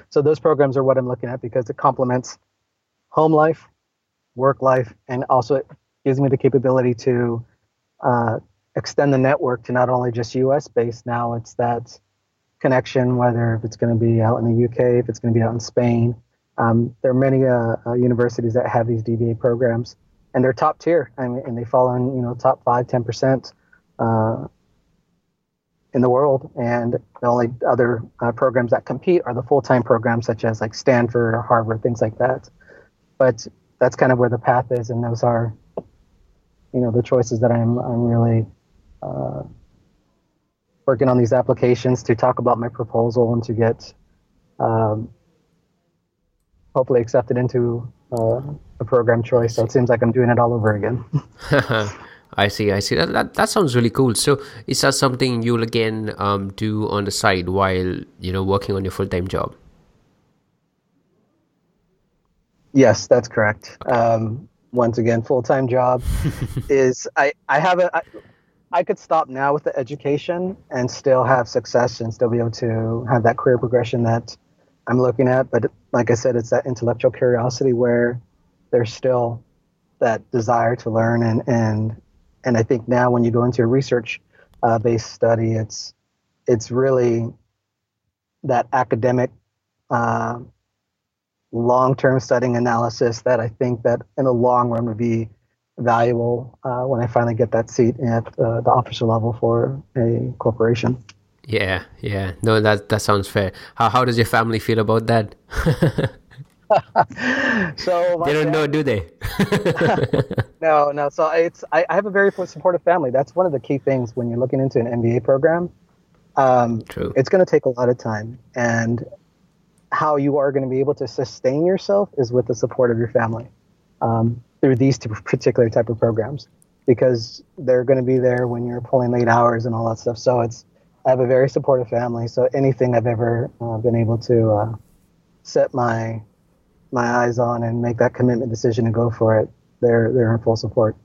So those programs are what I'm looking at because it complements home life, work life, and also it gives me the capability to uh, extend the network to not only just US based now, it's that connection, whether if it's going to be out in the UK, if it's going to be out in Spain. Um, there are many uh, uh, universities that have these DBA programs and they're top tier. I mean, and they fall in you know top five, ten percent uh, in the world. And the only other uh, programs that compete are the full time programs, such as like Stanford or Harvard, things like that. But that's kind of where the path is, and those are you know the choices that I'm I'm really uh, working on these applications to talk about my proposal and to get um, hopefully accepted into uh, a program choice. So it seems like I'm doing it all over again. I see, I see. That, that, that sounds really cool. So is that something you'll again um, do on the side while you know working on your full time job? Yes, that's correct. Um, once again, full time job is I I have a I, I could stop now with the education and still have success and still be able to have that career progression that I'm looking at. But like I said, it's that intellectual curiosity where there's still that desire to learn and and and I think now when you go into a research uh, based study, it's it's really that academic uh, long term studying analysis that I think that in the long run would be valuable uh, when I finally get that seat at uh, the officer level for a corporation. Yeah, yeah. No, that that sounds fair. How how does your family feel about that? so they don't know, do they? no, no. So it's I, I, have a very supportive family. That's one of the key things when you're looking into an MBA program. Um, True. It's going to take a lot of time, and how you are going to be able to sustain yourself is with the support of your family um, through these particular type of programs, because they're going to be there when you're pulling late hours and all that stuff. So it's I have a very supportive family. So anything I've ever uh, been able to uh, set my my eyes on and make that commitment decision and go for it, they're they're in full support.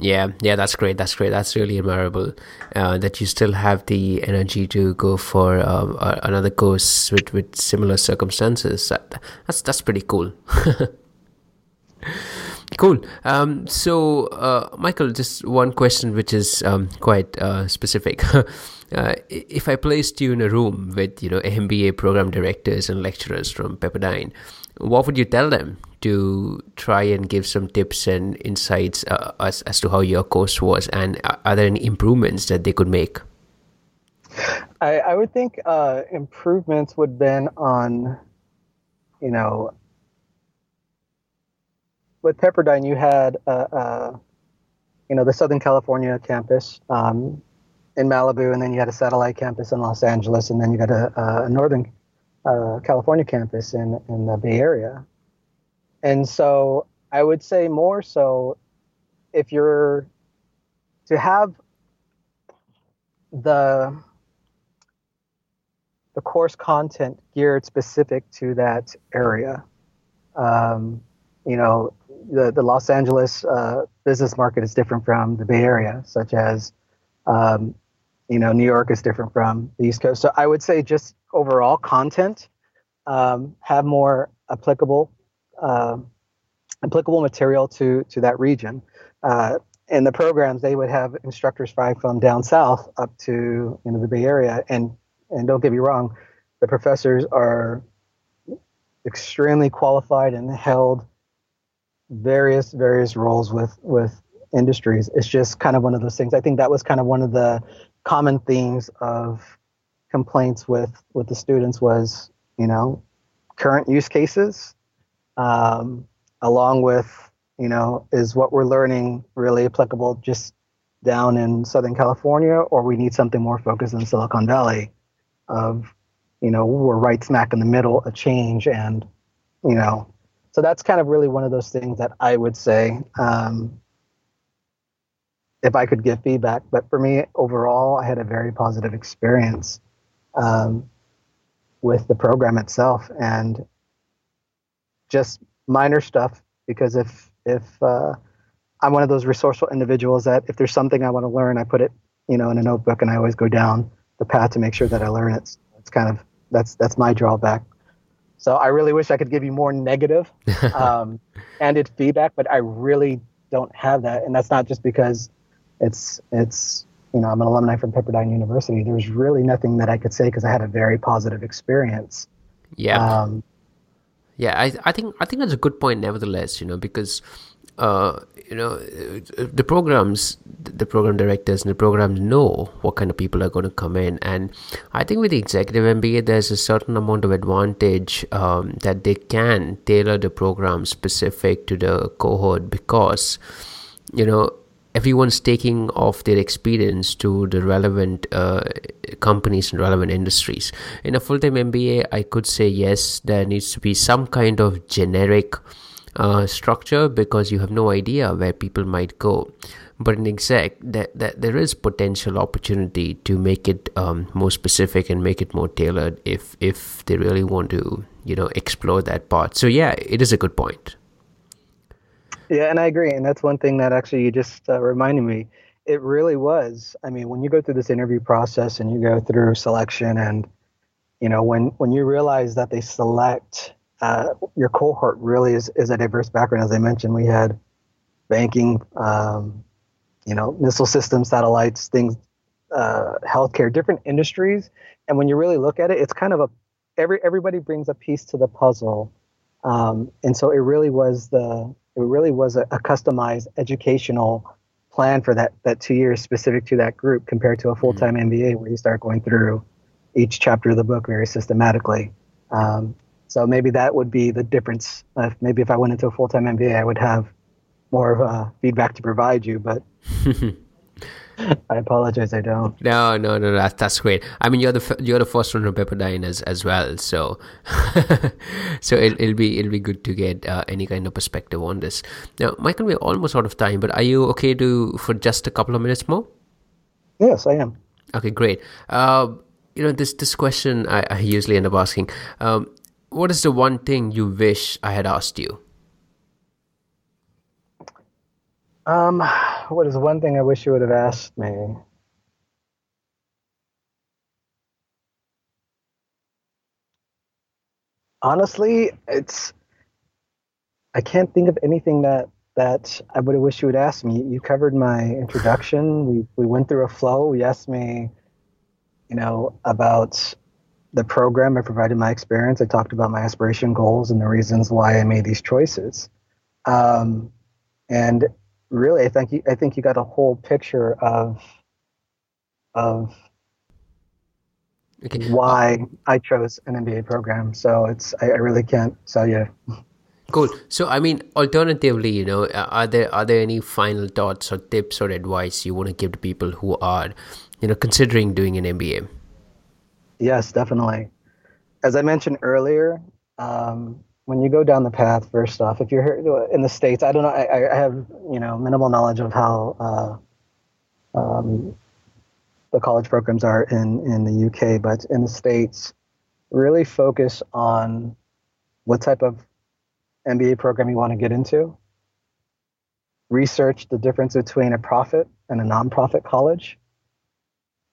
Yeah, yeah, that's great. That's great. That's really admirable uh, that you still have the energy to go for um, another course with, with similar circumstances. That, that's that's pretty cool. cool. Um, so, uh, Michael, just one question, which is um, quite uh, specific. Uh, if I placed you in a room with you know MBA program directors and lecturers from Pepperdine, what would you tell them to try and give some tips and insights uh, as, as to how your course was and are there any improvements that they could make? I, I would think uh, improvements would been on you know with pepperdine you had uh, uh, you know the southern california campus um, in malibu and then you had a satellite campus in los angeles and then you got a, a northern uh, California campus in in the Bay Area, and so I would say more so if you're to have the the course content geared specific to that area. Um, you know, the, the Los Angeles uh, business market is different from the Bay Area, such as, um, you know, New York is different from the East Coast. So I would say just overall content, um, have more applicable uh, applicable material to to that region. Uh, in the programs, they would have instructors from down south up to you know the Bay Area, and and don't get me wrong, the professors are extremely qualified and held various various roles with with industries. It's just kind of one of those things. I think that was kind of one of the common themes of complaints with with the students was you know current use cases um, along with you know is what we're learning really applicable just down in southern california or we need something more focused in silicon valley of you know we're right smack in the middle of change and you know. So that's kind of really one of those things that i would say um, if i could give feedback but for me overall i had a very positive experience um, with the program itself and just minor stuff because if if uh, I'm one of those resourceful individuals that if there's something I want to learn, I put it you know in a notebook and I always go down the path to make sure that I learn it. So it's kind of that's that's my drawback. So I really wish I could give you more negative um, candid feedback, but I really don't have that, and that's not just because it's it's you know, I'm an alumni from Pepperdine University. There's really nothing that I could say because I had a very positive experience. Yeah. Um, yeah, I, I think I think that's a good point. Nevertheless, you know, because uh, you know the programs, the program directors and the programs know what kind of people are going to come in, and I think with the executive MBA, there's a certain amount of advantage um, that they can tailor the program specific to the cohort because you know everyone's taking off their experience to the relevant uh, companies and relevant industries. In a full time MBA, I could say yes, there needs to be some kind of generic uh, structure because you have no idea where people might go. But in exec, that, that there is potential opportunity to make it um, more specific and make it more tailored if if they really want to, you know, explore that part. So yeah, it is a good point. Yeah, and I agree. And that's one thing that actually you just uh, reminded me. It really was. I mean, when you go through this interview process and you go through selection and you know, when when you realize that they select uh, your cohort really is, is a diverse background. As I mentioned, we had banking, um, you know, missile systems, satellites, things, uh, healthcare, different industries. And when you really look at it, it's kind of a every everybody brings a piece to the puzzle, um, and so it really was the it really was a, a, customized educational plan for that that two years specific to that group compared to a full time mm-hmm. MBA where you start going through each chapter of the book very systematically. Um, so maybe that would be the difference. Uh, maybe if I went into a full time MBA, I would have more of a feedback to provide you, but. I apologize. I don't. No, no, no. That's that's great. I mean, you're the you're the first one from Pepperdine as as well. So, so it, will be it'll be good to get uh, any kind of perspective on this. Now, Michael, we're almost out of time, but are you okay to for just a couple of minutes more? Yes, I am. Okay, great. Uh, you know this this question I, I usually end up asking. Um, what is the one thing you wish I had asked you? Um, what is one thing I wish you would have asked me? Honestly, it's I can't think of anything that that I would have wished you would ask me. You covered my introduction. We we went through a flow. You asked me, you know, about the program. I provided my experience. I talked about my aspiration goals and the reasons why I made these choices. Um, and really, I think you, I think you got a whole picture of of okay. why I chose an MBA program. So it's I, I really can't tell you. Cool. So, I mean, alternatively, you know, are there are there any final thoughts or tips or advice you want to give to people who are, you know, considering doing an MBA? Yes, definitely. As I mentioned earlier, um, when you go down the path, first off, if you're in the states, I don't know. I, I have you know minimal knowledge of how uh, um, the college programs are in in the UK, but in the states, really focus on what type of MBA program you want to get into. Research the difference between a profit and a nonprofit college.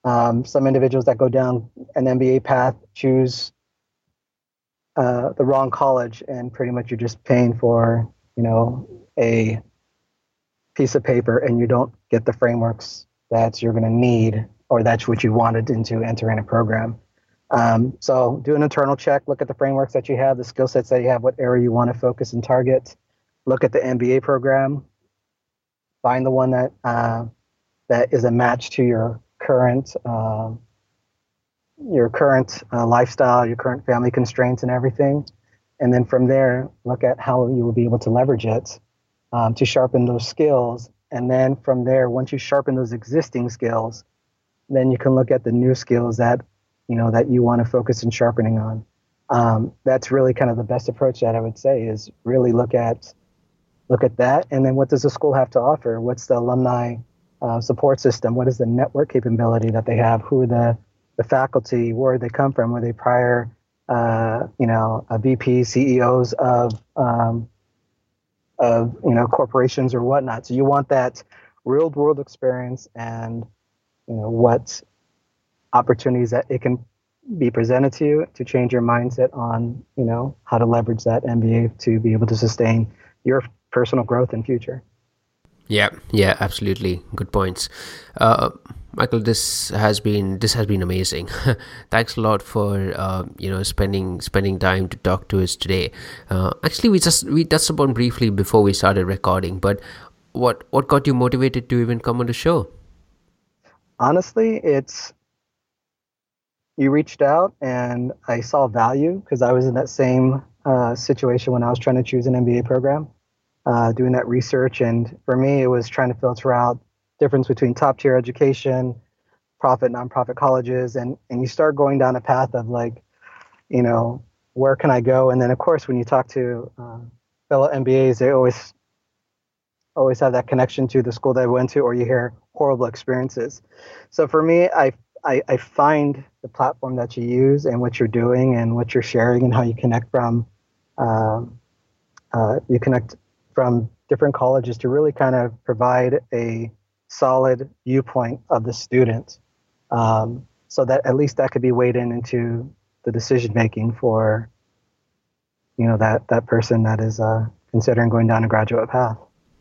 Um, some individuals that go down an MBA path choose uh, the wrong college, and pretty much you're just paying for you know a piece of paper, and you don't get the frameworks that you're going to need or that's what you wanted into entering a program. Um, so do an internal check, look at the frameworks that you have, the skill sets that you have, what area you want to focus and target. Look at the MBA program, find the one that uh, that is a match to your current uh, your current uh, lifestyle, your current family constraints, and everything. And then from there, look at how you will be able to leverage it um, to sharpen those skills. And then from there, once you sharpen those existing skills, then you can look at the new skills that you know that you want to focus and sharpening on. Um, that's really kind of the best approach that I would say is really look at look at that, and then what does the school have to offer? What's the alumni uh, support system? What is the network capability that they have? Who are the the faculty, where they come from, were they prior, uh, you know, a VP, CEOs of, um, of, you know, corporations or whatnot. So you want that real world experience and, you know, what opportunities that it can be presented to you to change your mindset on, you know, how to leverage that MBA to be able to sustain your personal growth in future. Yeah, yeah, absolutely. Good points. Uh, Michael, this has been this has been amazing. Thanks a lot for uh, you know spending spending time to talk to us today. Uh, actually, we just we touched upon briefly before we started recording, but what what got you motivated to even come on the show? Honestly, it's you reached out and I saw value because I was in that same uh, situation when I was trying to choose an MBA program, uh, doing that research, and for me, it was trying to filter out difference between top tier education, profit, nonprofit colleges, and and you start going down a path of like, you know, where can I go? And then of course, when you talk to uh, fellow MBAs, they always always have that connection to the school they went to, or you hear horrible experiences. So for me, I I, I find the platform that you use and what you're doing and what you're sharing and how you connect from um, uh, you connect from different colleges to really kind of provide a solid viewpoint of the student, um, so that at least that could be weighed in into the decision making for you know that that person that is uh, considering going down a graduate path.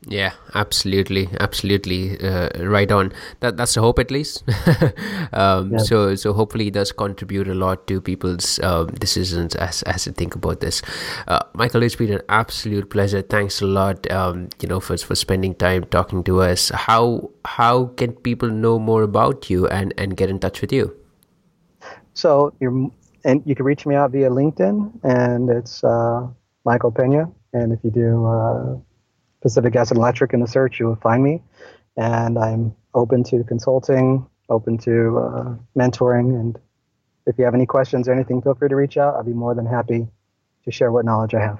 Yeah, absolutely, absolutely, uh, right on. That that's the hope, at least. um, yes. So so hopefully it does contribute a lot to people's um, decisions as as they think about this. Uh, Michael, it's been an absolute pleasure. Thanks a lot, um, you know, for for spending time talking to us. How how can people know more about you and and get in touch with you? So you're and you can reach me out via LinkedIn, and it's uh, Michael Peña. And if you do uh, Pacific Gas and Electric in the search, you will find me. And I'm open to consulting, open to uh, mentoring. And if you have any questions or anything, feel free to reach out. I'll be more than happy to share what knowledge I have.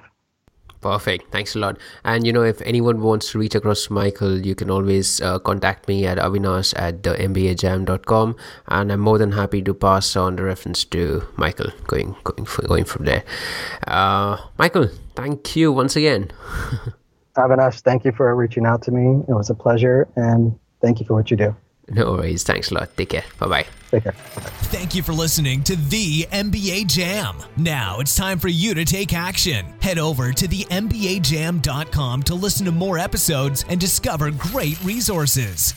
Perfect. Thanks a lot. And you know, if anyone wants to reach across Michael, you can always uh, contact me at avinash at the mbajam.com and I'm more than happy to pass on the reference to Michael going going going from there. Uh, Michael, thank you once again. Avinash, thank you for reaching out to me. It was a pleasure, and thank you for what you do. No worries. Thanks a lot. Take care. Bye bye. Take care. Thank you for listening to the MBA Jam. Now it's time for you to take action. Head over to the MBAJam.com to listen to more episodes and discover great resources.